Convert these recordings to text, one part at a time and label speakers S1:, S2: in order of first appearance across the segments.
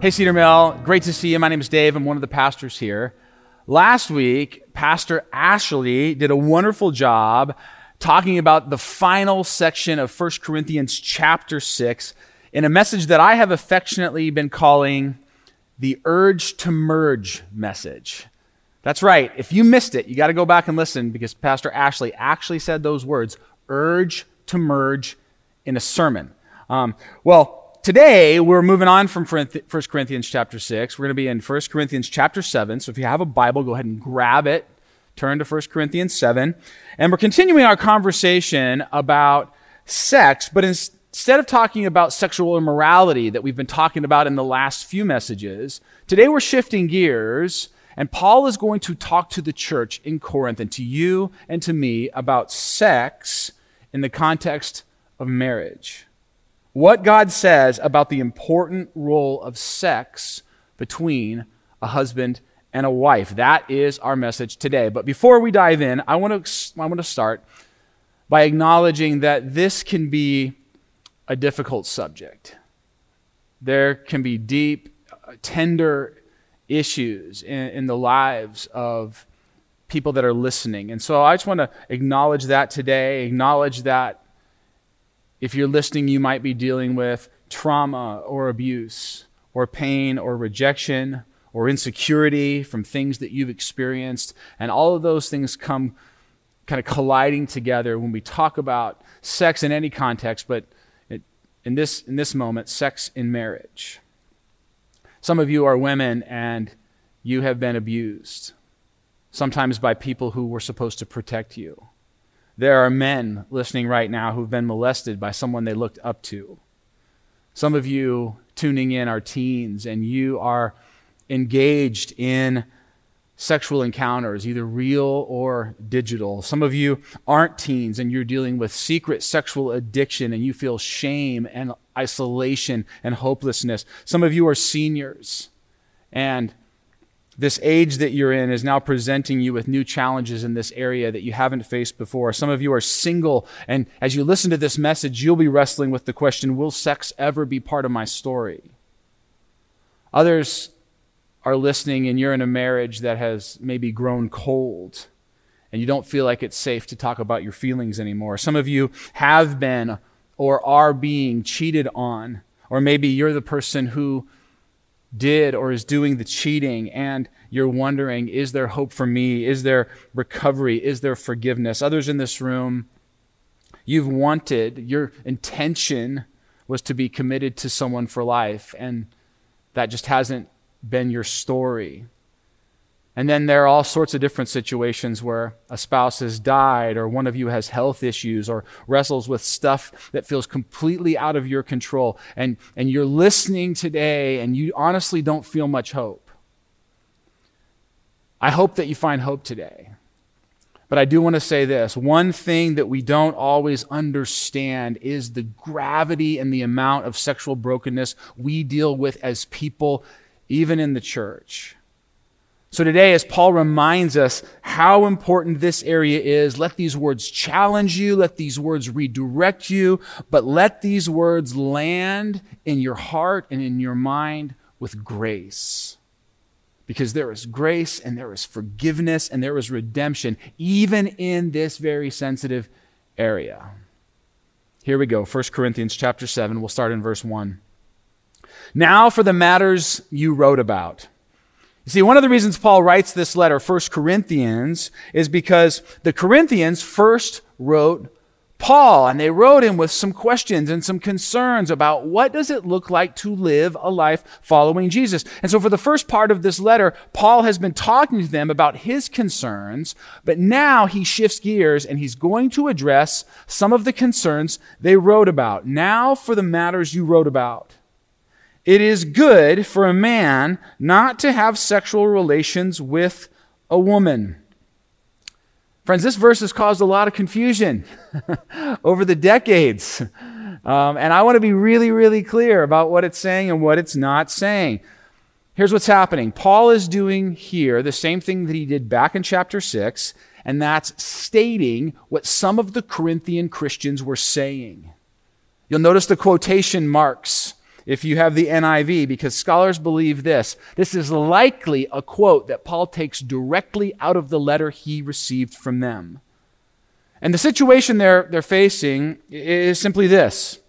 S1: Hey, Cedar Mill. Great to see you. My name is Dave. I'm one of the pastors here. Last week, Pastor Ashley did a wonderful job talking about the final section of 1 Corinthians chapter 6 in a message that I have affectionately been calling the urge to merge message. That's right. If you missed it, you got to go back and listen because Pastor Ashley actually said those words urge to merge in a sermon. Um, well, today we're moving on from 1 Corinthians chapter 6. We're going to be in 1 Corinthians chapter 7. So if you have a Bible, go ahead and grab it. Turn to 1 Corinthians 7. And we're continuing our conversation about sex, but instead of talking about sexual immorality that we've been talking about in the last few messages, today we're shifting gears. And Paul is going to talk to the church in Corinth and to you and to me about sex in the context of marriage what God says about the important role of sex between a husband and a wife. That is our message today. But before we dive in, I want to, I want to start by acknowledging that this can be a difficult subject. There can be deep, uh, tender issues in, in the lives of people that are listening. And so I just want to acknowledge that today, acknowledge that if you're listening, you might be dealing with trauma or abuse or pain or rejection or insecurity from things that you've experienced. And all of those things come kind of colliding together when we talk about sex in any context, but it, in, this, in this moment, sex in marriage. Some of you are women and you have been abused, sometimes by people who were supposed to protect you. There are men listening right now who've been molested by someone they looked up to. Some of you tuning in are teens and you are engaged in sexual encounters, either real or digital. Some of you aren't teens and you're dealing with secret sexual addiction and you feel shame and isolation and hopelessness. Some of you are seniors and this age that you're in is now presenting you with new challenges in this area that you haven't faced before. Some of you are single, and as you listen to this message, you'll be wrestling with the question Will sex ever be part of my story? Others are listening, and you're in a marriage that has maybe grown cold, and you don't feel like it's safe to talk about your feelings anymore. Some of you have been or are being cheated on, or maybe you're the person who did or is doing the cheating and you're wondering, is there hope for me? Is there recovery? Is there forgiveness? Others in this room, you've wanted, your intention was to be committed to someone for life, and that just hasn't been your story. And then there are all sorts of different situations where a spouse has died, or one of you has health issues, or wrestles with stuff that feels completely out of your control. And, and you're listening today, and you honestly don't feel much hope. I hope that you find hope today. But I do want to say this one thing that we don't always understand is the gravity and the amount of sexual brokenness we deal with as people, even in the church. So today, as Paul reminds us how important this area is, let these words challenge you, let these words redirect you, but let these words land in your heart and in your mind with grace. Because there is grace and there is forgiveness and there is redemption, even in this very sensitive area. Here we go, 1 Corinthians chapter 7. We'll start in verse 1. Now for the matters you wrote about. You see, one of the reasons Paul writes this letter, 1 Corinthians, is because the Corinthians first wrote Paul, and they wrote him with some questions and some concerns about what does it look like to live a life following Jesus. And so for the first part of this letter, Paul has been talking to them about his concerns, but now he shifts gears and he's going to address some of the concerns they wrote about. Now for the matters you wrote about. It is good for a man not to have sexual relations with a woman. Friends, this verse has caused a lot of confusion over the decades. Um, and I want to be really, really clear about what it's saying and what it's not saying. Here's what's happening Paul is doing here the same thing that he did back in chapter 6, and that's stating what some of the Corinthian Christians were saying. You'll notice the quotation marks if you have the NIV, because scholars believe this. This is likely a quote that Paul takes directly out of the letter he received from them. And the situation they're, they're facing is simply this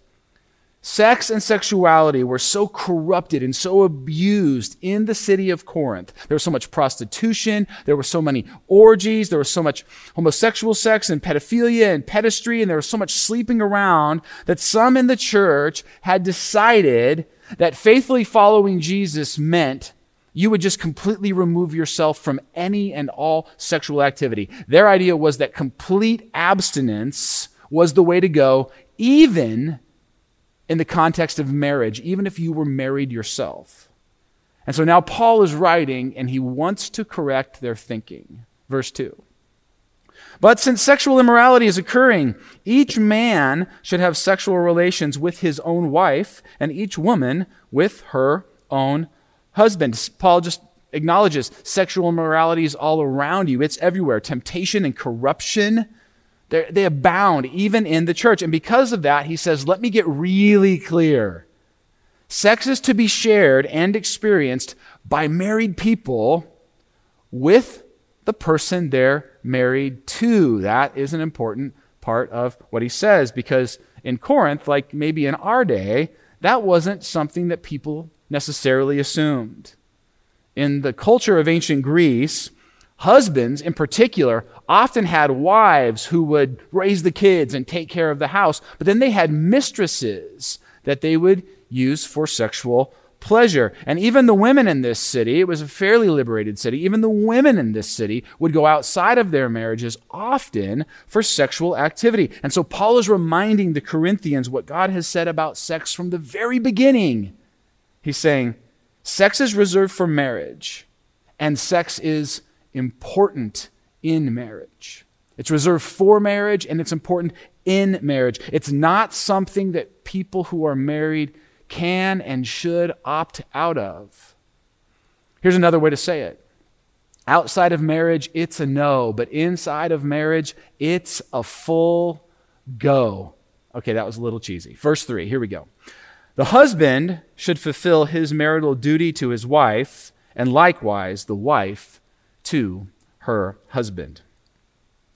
S1: Sex and sexuality were so corrupted and so abused in the city of Corinth. There was so much prostitution, there were so many orgies, there was so much homosexual sex and pedophilia and pederasty, and there was so much sleeping around that some in the church had decided that faithfully following Jesus meant you would just completely remove yourself from any and all sexual activity. Their idea was that complete abstinence was the way to go, even in the context of marriage, even if you were married yourself. And so now Paul is writing and he wants to correct their thinking. Verse 2. But since sexual immorality is occurring, each man should have sexual relations with his own wife, and each woman with her own husband. Paul just acknowledges sexual immorality is all around you, it's everywhere. Temptation and corruption they're, they abound even in the church. And because of that, he says, let me get really clear. Sex is to be shared and experienced by married people with the person they're married to. That is an important part of what he says because in Corinth, like maybe in our day, that wasn't something that people necessarily assumed. In the culture of ancient Greece, Husbands, in particular, often had wives who would raise the kids and take care of the house, but then they had mistresses that they would use for sexual pleasure. And even the women in this city, it was a fairly liberated city, even the women in this city would go outside of their marriages often for sexual activity. And so Paul is reminding the Corinthians what God has said about sex from the very beginning. He's saying, sex is reserved for marriage, and sex is important in marriage. It's reserved for marriage and it's important in marriage. It's not something that people who are married can and should opt out of. Here's another way to say it outside of marriage, it's a no, but inside of marriage, it's a full go. Okay, that was a little cheesy. Verse 3, here we go. The husband should fulfill his marital duty to his wife, and likewise the wife to her husband.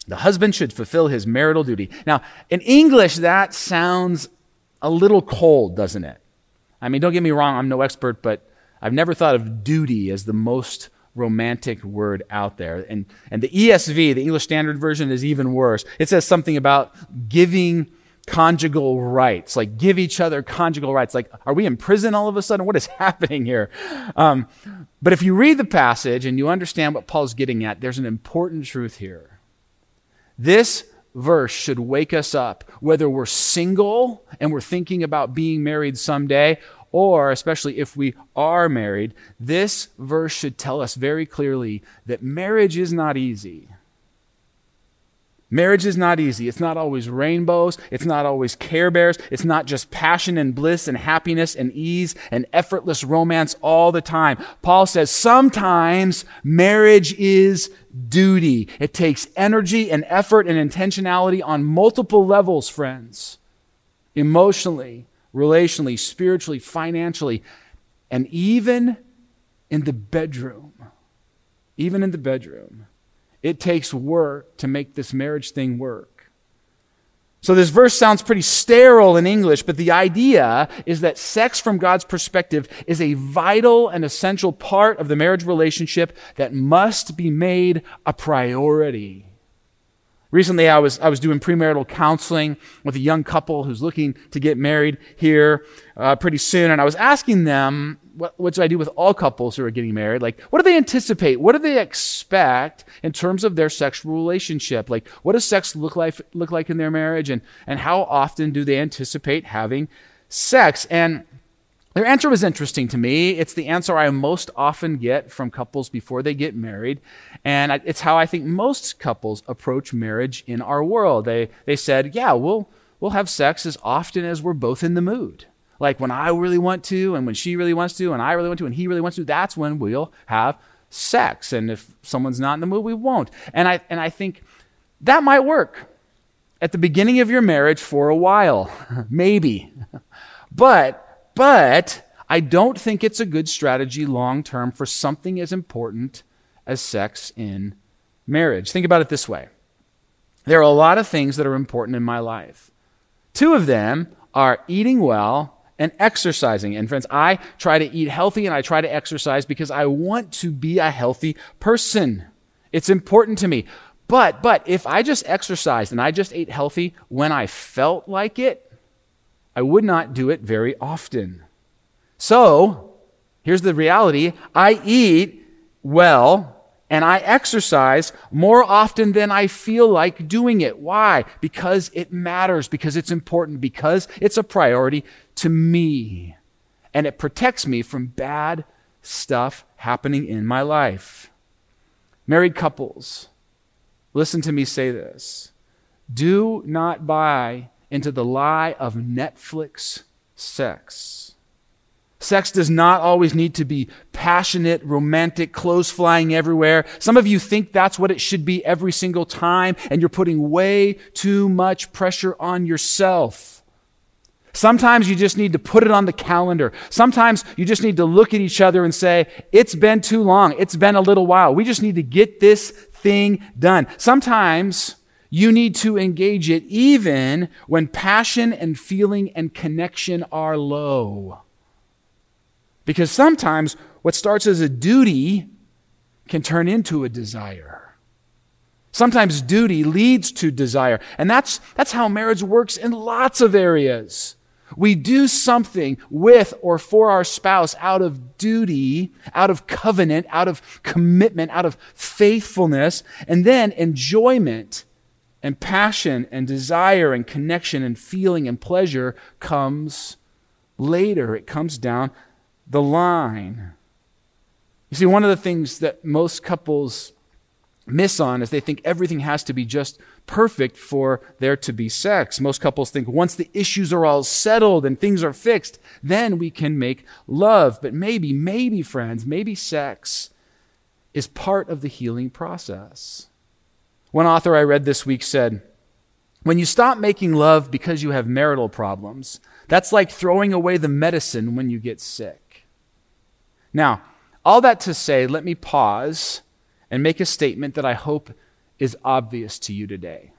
S1: The husband should fulfill his marital duty. Now, in English, that sounds a little cold, doesn't it? I mean, don't get me wrong, I'm no expert, but I've never thought of duty as the most romantic word out there. And, and the ESV, the English Standard Version, is even worse. It says something about giving conjugal rights, like give each other conjugal rights. Like, are we in prison all of a sudden? What is happening here? Um, but if you read the passage and you understand what Paul's getting at, there's an important truth here. This verse should wake us up, whether we're single and we're thinking about being married someday, or especially if we are married, this verse should tell us very clearly that marriage is not easy. Marriage is not easy. It's not always rainbows. It's not always care bears. It's not just passion and bliss and happiness and ease and effortless romance all the time. Paul says sometimes marriage is duty. It takes energy and effort and intentionality on multiple levels, friends. Emotionally, relationally, spiritually, financially, and even in the bedroom. Even in the bedroom. It takes work to make this marriage thing work. So this verse sounds pretty sterile in English, but the idea is that sex from God's perspective is a vital and essential part of the marriage relationship that must be made a priority. Recently, I was, I was doing premarital counseling with a young couple who's looking to get married here uh, pretty soon, and I was asking them what, what do I do with all couples who are getting married? Like, what do they anticipate? What do they expect in terms of their sexual relationship? Like, what does sex look like, look like in their marriage? And, and how often do they anticipate having sex? And their answer was interesting to me. It's the answer I most often get from couples before they get married. And it's how I think most couples approach marriage in our world. They, they said, yeah, we'll, we'll have sex as often as we're both in the mood. Like when I really want to, and when she really wants to, and I really want to, and he really wants to, that's when we'll have sex. And if someone's not in the mood, we won't. And I, and I think that might work at the beginning of your marriage for a while, maybe. But but I don't think it's a good strategy long term for something as important as sex in marriage. Think about it this way there are a lot of things that are important in my life. Two of them are eating well and exercising. And friends, I try to eat healthy and I try to exercise because I want to be a healthy person. It's important to me. But but if I just exercised and I just ate healthy when I felt like it, I would not do it very often. So, here's the reality. I eat well and I exercise more often than I feel like doing it. Why? Because it matters, because it's important, because it's a priority to me. And it protects me from bad stuff happening in my life. Married couples, listen to me say this. Do not buy into the lie of Netflix sex. Sex does not always need to be passionate, romantic, clothes flying everywhere. Some of you think that's what it should be every single time, and you're putting way too much pressure on yourself. Sometimes you just need to put it on the calendar. Sometimes you just need to look at each other and say, It's been too long. It's been a little while. We just need to get this thing done. Sometimes you need to engage it even when passion and feeling and connection are low. Because sometimes what starts as a duty can turn into a desire. Sometimes duty leads to desire. And that's, that's how marriage works in lots of areas. We do something with or for our spouse out of duty, out of covenant, out of commitment, out of faithfulness, and then enjoyment and passion and desire and connection and feeling and pleasure comes later. It comes down the line. You see, one of the things that most couples miss on is they think everything has to be just perfect for there to be sex. Most couples think once the issues are all settled and things are fixed, then we can make love. But maybe, maybe, friends, maybe sex is part of the healing process. One author I read this week said, When you stop making love because you have marital problems, that's like throwing away the medicine when you get sick. Now, all that to say, let me pause and make a statement that I hope is obvious to you today.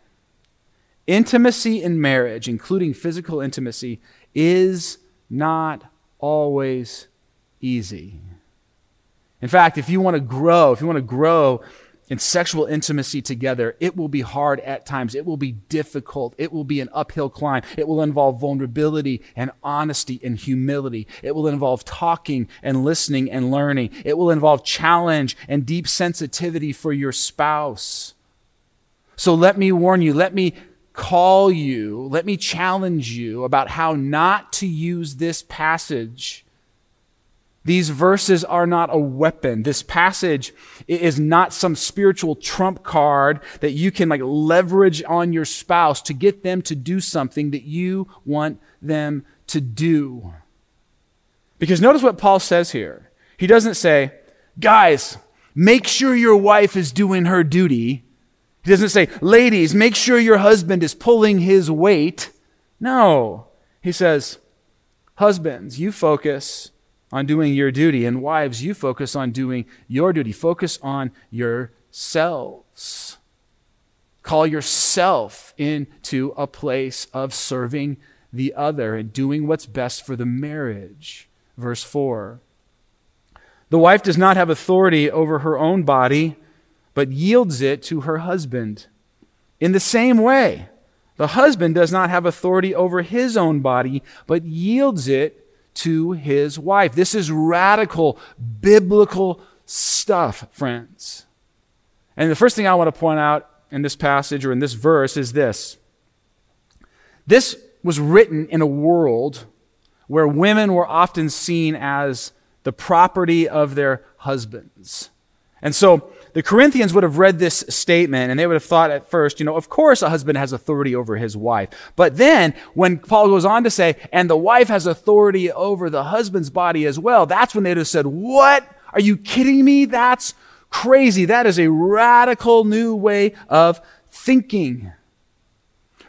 S1: Intimacy in marriage, including physical intimacy, is not always easy. In fact, if you want to grow, if you want to grow in sexual intimacy together, it will be hard at times. It will be difficult. It will be an uphill climb. It will involve vulnerability and honesty and humility. It will involve talking and listening and learning. It will involve challenge and deep sensitivity for your spouse. So let me warn you, let me call you, let me challenge you about how not to use this passage these verses are not a weapon. This passage is not some spiritual trump card that you can like leverage on your spouse to get them to do something that you want them to do. Because notice what Paul says here. He doesn't say, guys, make sure your wife is doing her duty. He doesn't say, ladies, make sure your husband is pulling his weight. No. He says, husbands, you focus on doing your duty. And wives, you focus on doing your duty. Focus on yourselves. Call yourself into a place of serving the other and doing what's best for the marriage. Verse 4. The wife does not have authority over her own body, but yields it to her husband. In the same way, the husband does not have authority over his own body, but yields it to his wife. This is radical biblical stuff, friends. And the first thing I want to point out in this passage or in this verse is this this was written in a world where women were often seen as the property of their husbands. And so the Corinthians would have read this statement and they would have thought at first, you know, of course a husband has authority over his wife. But then when Paul goes on to say, and the wife has authority over the husband's body as well, that's when they'd have said, what? Are you kidding me? That's crazy. That is a radical new way of thinking.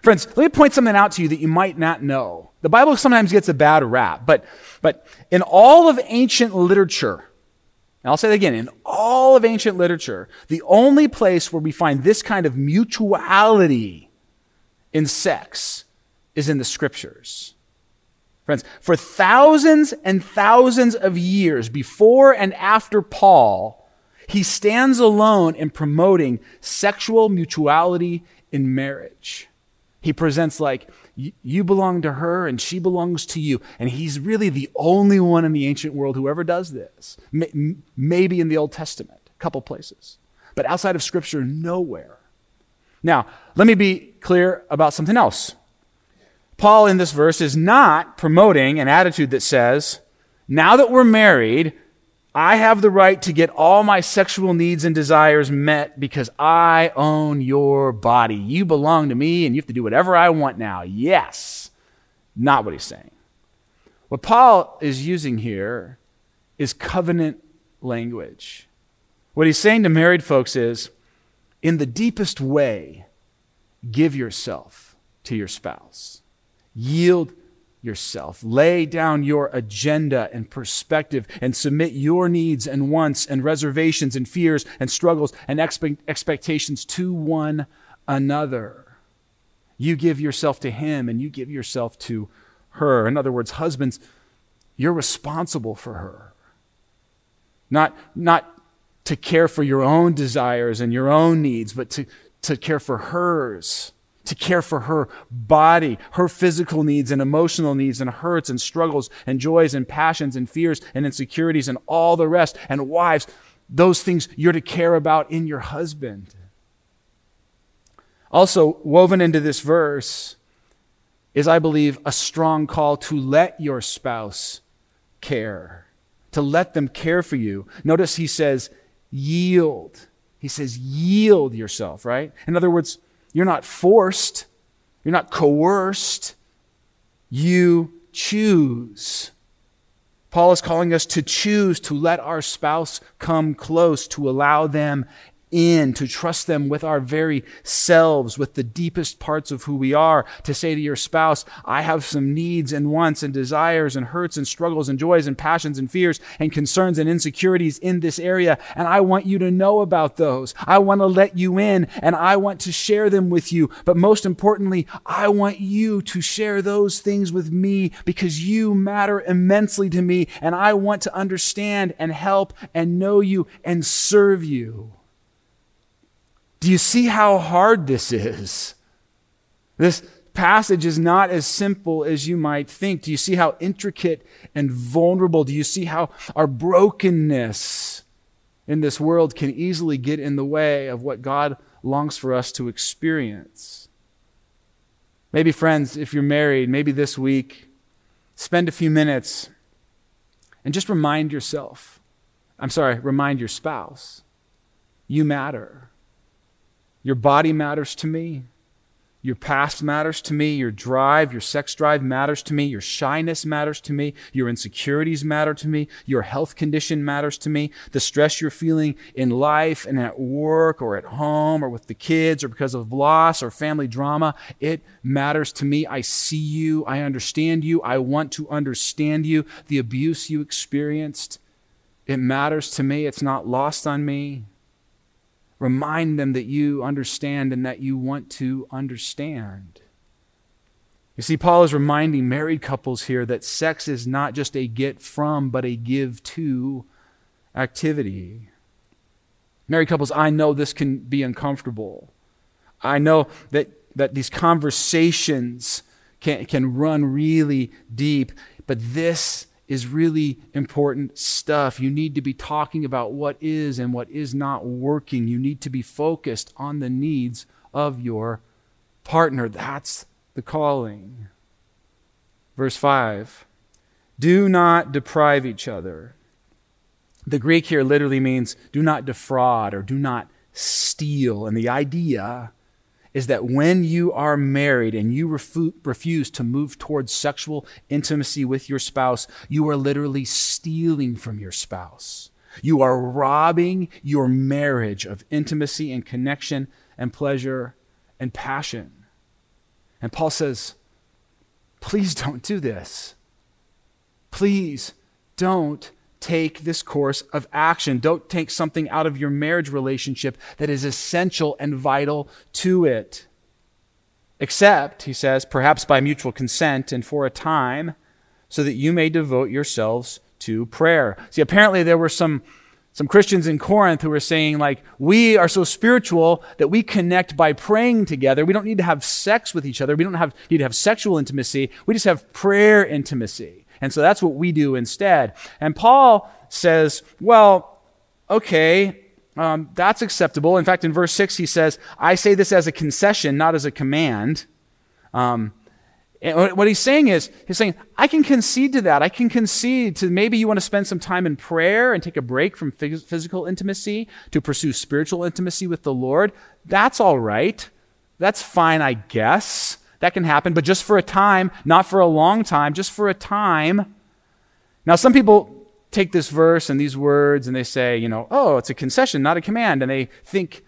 S1: Friends, let me point something out to you that you might not know. The Bible sometimes gets a bad rap, but, but in all of ancient literature, and I'll say it again, in all of ancient literature, the only place where we find this kind of mutuality in sex is in the scriptures. Friends, for thousands and thousands of years before and after Paul, he stands alone in promoting sexual mutuality in marriage. He presents like, you belong to her and she belongs to you. And he's really the only one in the ancient world who ever does this. Maybe in the Old Testament, a couple places. But outside of Scripture, nowhere. Now, let me be clear about something else. Paul in this verse is not promoting an attitude that says, now that we're married, I have the right to get all my sexual needs and desires met because I own your body. You belong to me and you have to do whatever I want now. Yes. Not what he's saying. What Paul is using here is covenant language. What he's saying to married folks is, in the deepest way, give yourself to your spouse. Yield yourself. Lay down your agenda and perspective and submit your needs and wants and reservations and fears and struggles and expe- expectations to one another. You give yourself to him and you give yourself to her. In other words, husbands, you're responsible for her. Not, not to care for your own desires and your own needs, but to, to care for hers to care for her body, her physical needs and emotional needs and hurts and struggles and joys and passions and fears and insecurities and all the rest. And wives, those things you're to care about in your husband. Also, woven into this verse is, I believe, a strong call to let your spouse care, to let them care for you. Notice he says, yield. He says, yield yourself, right? In other words, you're not forced, you're not coerced. You choose. Paul is calling us to choose to let our spouse come close, to allow them in, to trust them with our very selves, with the deepest parts of who we are, to say to your spouse, I have some needs and wants and desires and hurts and struggles and joys and passions and fears and concerns and insecurities in this area, and I want you to know about those. I want to let you in and I want to share them with you. But most importantly, I want you to share those things with me because you matter immensely to me and I want to understand and help and know you and serve you. Do you see how hard this is? This passage is not as simple as you might think. Do you see how intricate and vulnerable? Do you see how our brokenness in this world can easily get in the way of what God longs for us to experience? Maybe, friends, if you're married, maybe this week, spend a few minutes and just remind yourself I'm sorry, remind your spouse you matter. Your body matters to me. Your past matters to me. Your drive, your sex drive matters to me. Your shyness matters to me. Your insecurities matter to me. Your health condition matters to me. The stress you're feeling in life and at work or at home or with the kids or because of loss or family drama, it matters to me. I see you. I understand you. I want to understand you. The abuse you experienced, it matters to me. It's not lost on me. Remind them that you understand and that you want to understand. You see, Paul is reminding married couples here that sex is not just a get from, but a give to activity. Married couples, I know this can be uncomfortable. I know that, that these conversations can, can run really deep, but this is really important stuff. You need to be talking about what is and what is not working. You need to be focused on the needs of your partner. That's the calling. Verse 5 Do not deprive each other. The Greek here literally means do not defraud or do not steal. And the idea is that when you are married and you refu- refuse to move towards sexual intimacy with your spouse, you are literally stealing from your spouse. You are robbing your marriage of intimacy and connection and pleasure and passion. And Paul says, please don't do this. Please don't take this course of action. Don't take something out of your marriage relationship that is essential and vital to it. Except, he says, perhaps by mutual consent and for a time, so that you may devote yourselves to prayer. See, apparently there were some, some Christians in Corinth who were saying, like, we are so spiritual that we connect by praying together. We don't need to have sex with each other. We don't have, need to have sexual intimacy. We just have prayer intimacy. And so that's what we do instead. And Paul says, well, okay, um, that's acceptable. In fact, in verse 6, he says, I say this as a concession, not as a command. Um, what he's saying is, he's saying, I can concede to that. I can concede to maybe you want to spend some time in prayer and take a break from physical intimacy to pursue spiritual intimacy with the Lord. That's all right. That's fine, I guess. That can happen, but just for a time, not for a long time, just for a time. Now, some people take this verse and these words and they say, you know, oh, it's a concession, not a command. And they think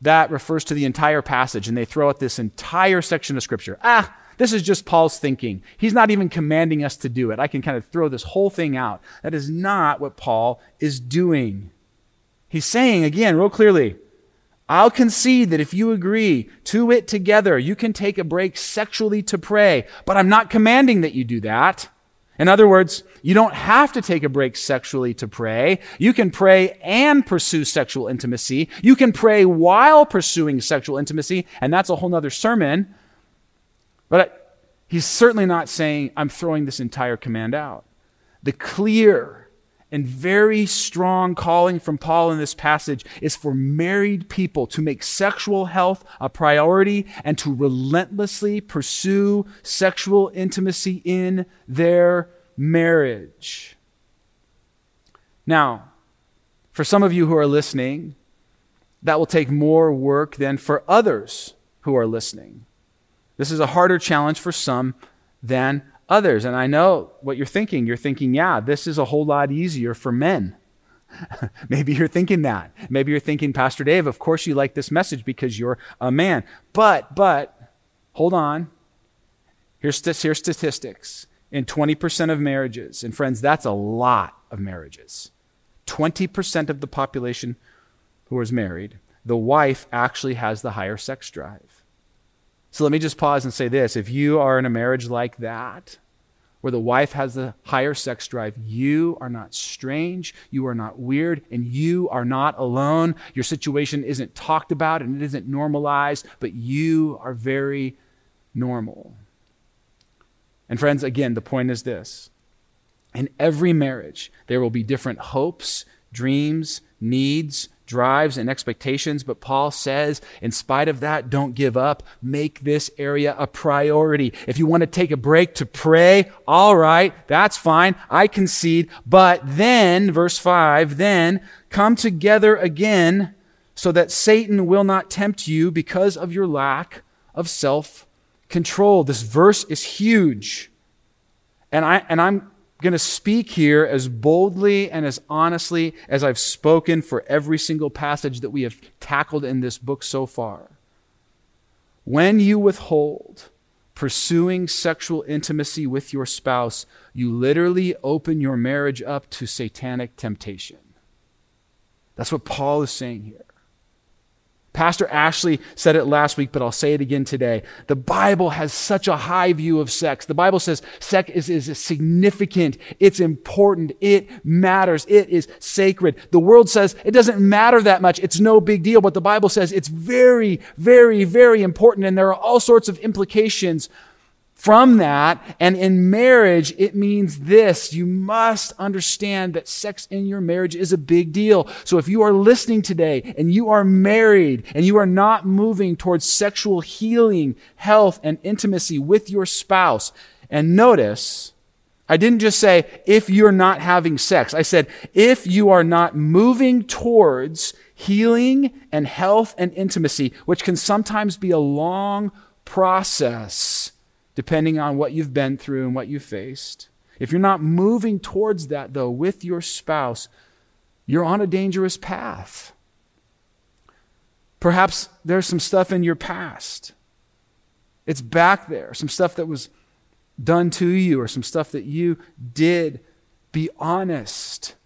S1: that refers to the entire passage and they throw out this entire section of Scripture. Ah, this is just Paul's thinking. He's not even commanding us to do it. I can kind of throw this whole thing out. That is not what Paul is doing. He's saying, again, real clearly, I'll concede that if you agree to it together, you can take a break sexually to pray, but I'm not commanding that you do that. In other words, you don't have to take a break sexually to pray. You can pray and pursue sexual intimacy. You can pray while pursuing sexual intimacy, and that's a whole nother sermon. But he's certainly not saying, I'm throwing this entire command out. The clear and very strong calling from Paul in this passage is for married people to make sexual health a priority and to relentlessly pursue sexual intimacy in their marriage. Now, for some of you who are listening, that will take more work than for others who are listening. This is a harder challenge for some than others. And I know what you're thinking. You're thinking, yeah, this is a whole lot easier for men. Maybe you're thinking that. Maybe you're thinking, Pastor Dave, of course you like this message because you're a man. But, but, hold on. Here's, here's statistics. In 20% of marriages, and friends, that's a lot of marriages. 20% of the population who is married, the wife actually has the higher sex drive. So let me just pause and say this. If you are in a marriage like that, where the wife has the higher sex drive, you are not strange, you are not weird, and you are not alone. Your situation isn't talked about and it isn't normalized, but you are very normal. And friends, again, the point is this. In every marriage, there will be different hopes, dreams, needs, drives and expectations, but Paul says, in spite of that, don't give up. Make this area a priority. If you want to take a break to pray, all right, that's fine. I concede. But then, verse 5, then come together again so that Satan will not tempt you because of your lack of self control. This verse is huge. And I, and I'm going to speak here as boldly and as honestly as I've spoken for every single passage that we have tackled in this book so far. When you withhold pursuing sexual intimacy with your spouse, you literally open your marriage up to satanic temptation. That's what Paul is saying here. Pastor Ashley said it last week, but I'll say it again today. The Bible has such a high view of sex. The Bible says sex is, is significant, it's important, it matters, it is sacred. The world says it doesn't matter that much, it's no big deal, but the Bible says it's very, very, very important, and there are all sorts of implications from that. And in marriage, it means this. You must understand that sex in your marriage is a big deal. So if you are listening today and you are married and you are not moving towards sexual healing, health, and intimacy with your spouse, and notice, I didn't just say if you're not having sex. I said if you are not moving towards healing and health and intimacy, which can sometimes be a long process depending on what you've been through and what you've faced. If you're not moving towards that, though, with your spouse, you're on a dangerous path. Perhaps there's some stuff in your past. It's back there, some stuff that was done to you or some stuff that you did, be honest.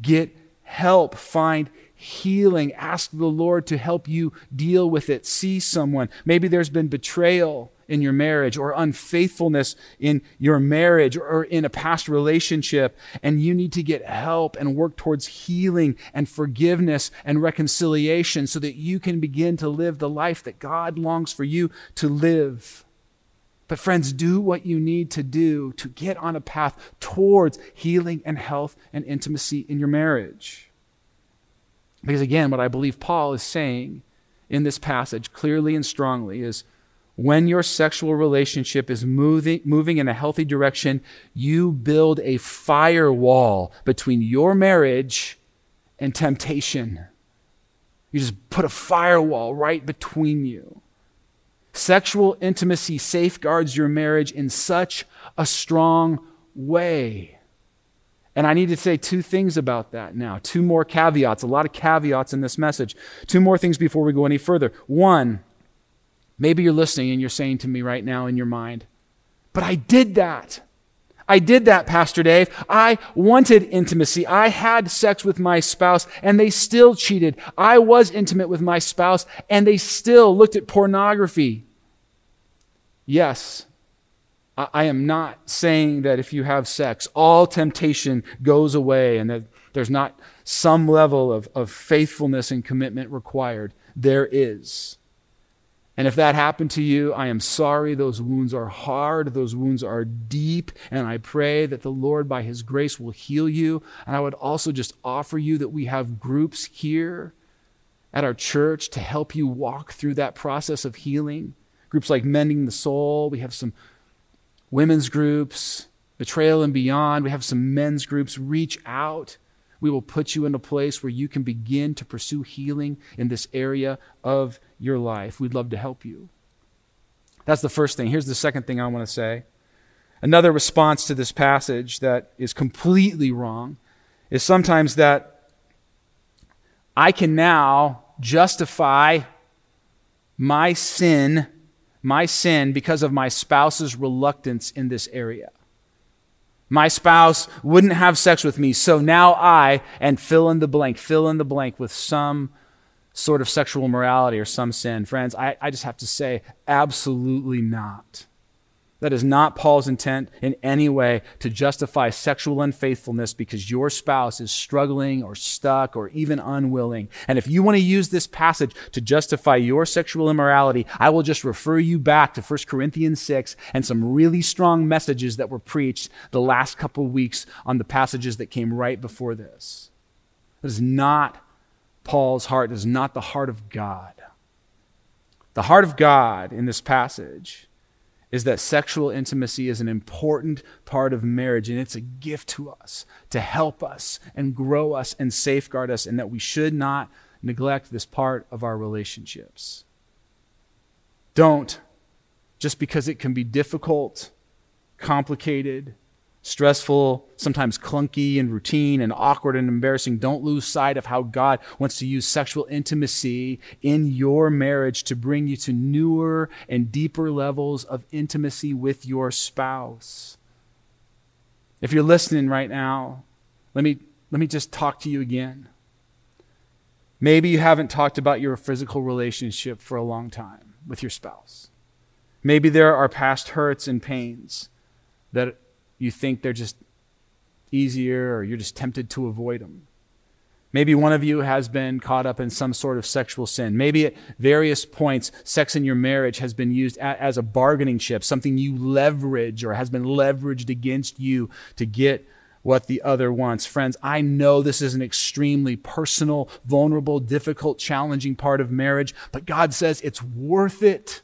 S1: Get help. Find healing. Ask the Lord to help you deal with it. See someone. Maybe there's been betrayal in your marriage or unfaithfulness in your marriage or in a past relationship, and you need to get help and work towards healing and forgiveness and reconciliation so that you can begin to live the life that God longs for you to live. But, friends, do what you need to do to get on a path towards healing and health and intimacy in your marriage. Because, again, what I believe Paul is saying in this passage clearly and strongly is when your sexual relationship is moving, moving in a healthy direction, you build a firewall between your marriage and temptation. You just put a firewall right between you. Sexual intimacy safeguards your marriage in such a strong way. And I need to say two things about that now. Two more caveats, a lot of caveats in this message. Two more things before we go any further. One, Maybe you're listening and you're saying to me right now in your mind, but I did that. I did that, Pastor Dave. I wanted intimacy. I had sex with my spouse and they still cheated. I was intimate with my spouse and they still looked at pornography. Yes, I am not saying that if you have sex, all temptation goes away and that there's not some level of, of faithfulness and commitment required. There is. And if that happened to you, I am sorry. Those wounds are hard. Those wounds are deep. And I pray that the Lord, by His grace, will heal you. And I would also just offer you that we have groups here at our church to help you walk through that process of healing. Groups like Mending the Soul. We have some women's groups, Betrayal and Beyond. We have some men's groups. Reach out. We will put you in a place where you can begin to pursue healing in this area of your life. We'd love to help you. That's the first thing. Here's the second thing I want to say. Another response to this passage that is completely wrong is sometimes that I can now justify my sin, my sin because of my spouse's reluctance in this area. My spouse wouldn't have sex with me, so now I, and fill in the blank, fill in the blank with some sort of sexual morality or some sin. Friends, I, I just have to say, absolutely not. That is not Paul's intent in any way to justify sexual unfaithfulness because your spouse is struggling or stuck or even unwilling. And if you want to use this passage to justify your sexual immorality, I will just refer you back to 1 Corinthians 6 and some really strong messages that were preached the last couple weeks on the passages that came right before this. That is not Paul's heart is not the heart of God. The heart of God in this passage is that sexual intimacy is an important part of marriage and it's a gift to us to help us and grow us and safeguard us, and that we should not neglect this part of our relationships. Don't, just because it can be difficult, complicated, stressful, sometimes clunky and routine and awkward and embarrassing. Don't lose sight of how God wants to use sexual intimacy in your marriage to bring you to newer and deeper levels of intimacy with your spouse. If you're listening right now, let me, let me just talk to you again. Maybe you haven't talked about your physical relationship for a long time with your spouse. Maybe there are past hurts and pains that you think they're just easier or you're just tempted to avoid them. Maybe one of you has been caught up in some sort of sexual sin. Maybe at various points, sex in your marriage has been used as a bargaining chip, something you leverage or has been leveraged against you to get what the other wants. Friends, I know this is an extremely personal, vulnerable, difficult, challenging part of marriage, but God says it's worth it.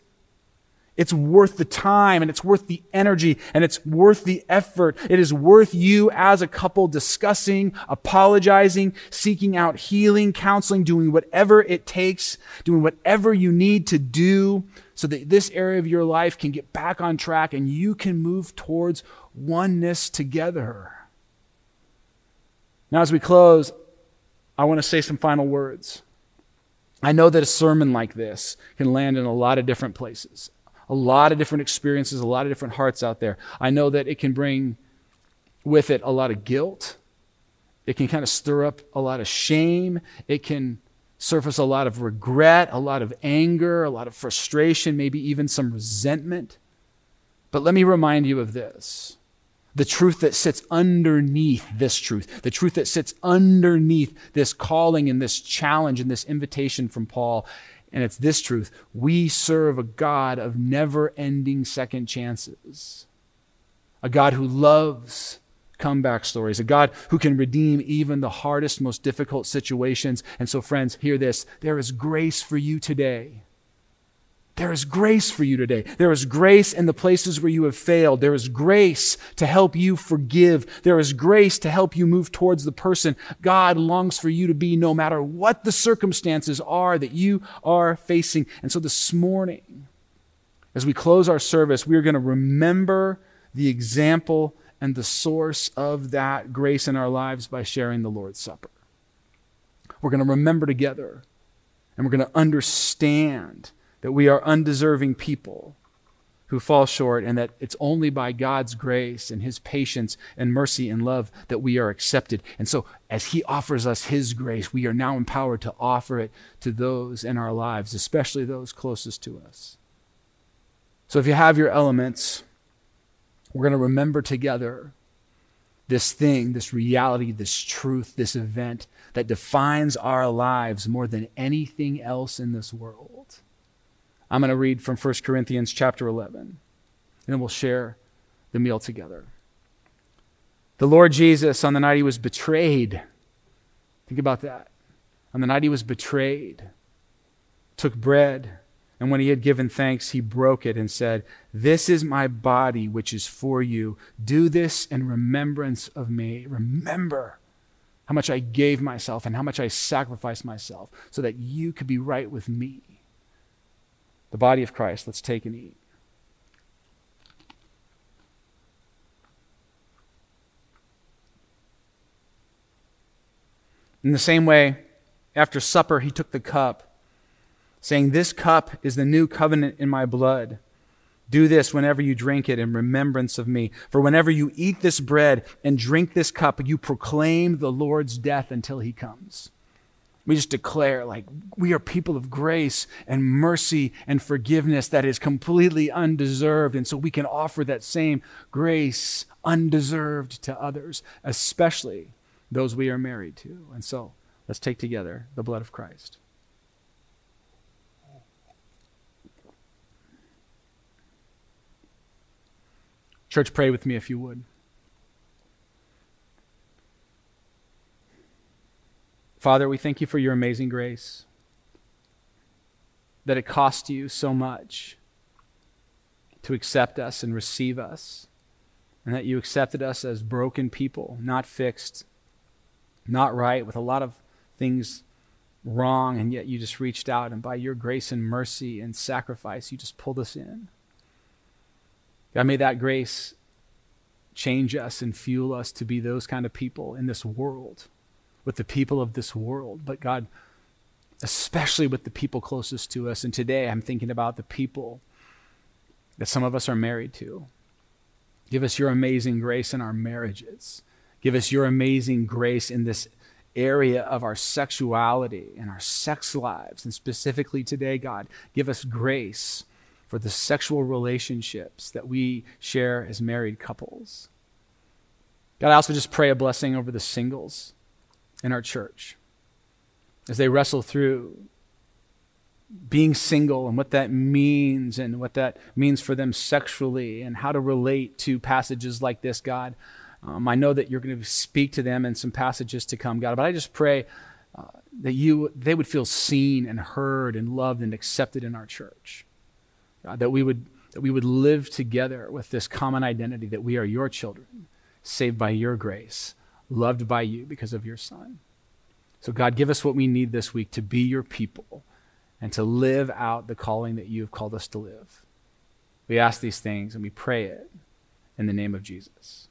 S1: It's worth the time and it's worth the energy and it's worth the effort. It is worth you as a couple discussing, apologizing, seeking out healing, counseling, doing whatever it takes, doing whatever you need to do so that this area of your life can get back on track and you can move towards oneness together. Now, as we close, I want to say some final words. I know that a sermon like this can land in a lot of different places a lot of different experiences, a lot of different hearts out there. I know that it can bring with it a lot of guilt. It can kind of stir up a lot of shame. It can surface a lot of regret, a lot of anger, a lot of frustration, maybe even some resentment. But let me remind you of this the truth that sits underneath this truth, the truth that sits underneath this calling and this challenge and this invitation from Paul. And it's this truth we serve a God of never ending second chances, a God who loves comeback stories, a God who can redeem even the hardest, most difficult situations. And so, friends, hear this there is grace for you today. There is grace for you today. There is grace in the places where you have failed. There is grace to help you forgive. There is grace to help you move towards the person God longs for you to be, no matter what the circumstances are that you are facing. And so this morning, as we close our service, we are going to remember the example and the source of that grace in our lives by sharing the Lord's Supper. We're going to remember together and we're going to understand that we are undeserving people who fall short, and that it's only by God's grace and His patience and mercy and love that we are accepted. And so, as He offers us His grace, we are now empowered to offer it to those in our lives, especially those closest to us. So, if you have your elements, we're going to remember together this thing, this reality, this truth, this event that defines our lives more than anything else in this world. I'm going to read from 1 Corinthians chapter 11, and then we'll share the meal together. The Lord Jesus, on the night he was betrayed, think about that. On the night he was betrayed, took bread, and when he had given thanks, he broke it and said, This is my body, which is for you. Do this in remembrance of me. Remember how much I gave myself and how much I sacrificed myself so that you could be right with me the body of Christ. Let's take and eat. In the same way, after supper, he took the cup, saying, This cup is the new covenant in my blood. Do this whenever you drink it in remembrance of me. For whenever you eat this bread and drink this cup, you proclaim the Lord's death until he comes. We just declare, like, we are people of grace and mercy and forgiveness that is completely undeserved. And so we can offer that same grace undeserved to others, especially those we are married to. And so let's take together the blood of Christ. Church, pray with me if you would. Father, we thank you for your amazing grace, that it cost you so much to accept us and receive us, and that you accepted us as broken people, not fixed, not right, with a lot of things wrong, and yet you just reached out, and by your grace and mercy and sacrifice, you just pulled us in. God, may that grace change us and fuel us to be those kind of people in this world with the people of this world, but God, especially with the people closest to us. And today I'm thinking about the people that some of us are married to. Give us your amazing grace in our marriages. Give us your amazing grace in this area of our sexuality and our sex lives. And specifically today, God, give us grace for the sexual relationships that we share as married couples. God, I also just pray a blessing over the singles in our church as they wrestle through being single and what that means and what that means for them sexually and how to relate to passages like this, God. Um, I know that you're going to speak to them in some passages to come, God, but I just pray uh, that you they would feel seen and heard and loved and accepted in our church. God, that we would that we would live together with this common identity that we are your children, saved by your grace loved by you because of your Son. So, God, give us what we need this week to be your people and to live out the calling that you have called us to live. We ask these things and we pray it in the name of Jesus.